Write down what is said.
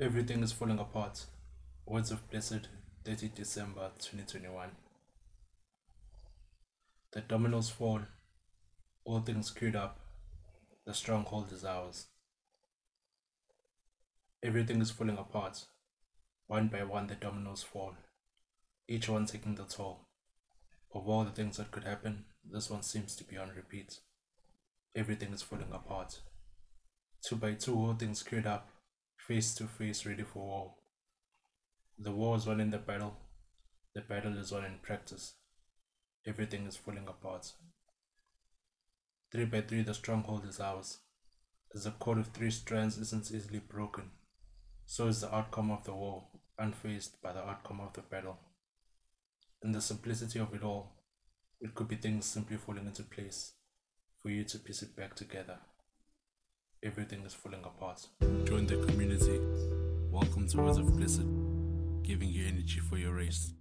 Everything is falling apart. Words of Blessed, 30 December 2021. The dominoes fall, all things queued up, the stronghold is ours. Everything is falling apart. One by one, the dominoes fall, each one taking the toll. Of all the things that could happen, this one seems to be on repeat. Everything is falling apart. Two by two, all things queued up, face to face, ready for war. The war is won in the battle, the battle is won in practice. Everything is falling apart. Three by three, the stronghold is ours. As the cord of three strands isn't easily broken, so is the outcome of the war, unfazed by the outcome of the battle. In the simplicity of it all, it could be things simply falling into place for you to piece it back together. Everything is falling apart. Join the community. Welcome to Words of Blessed, giving you energy for your race.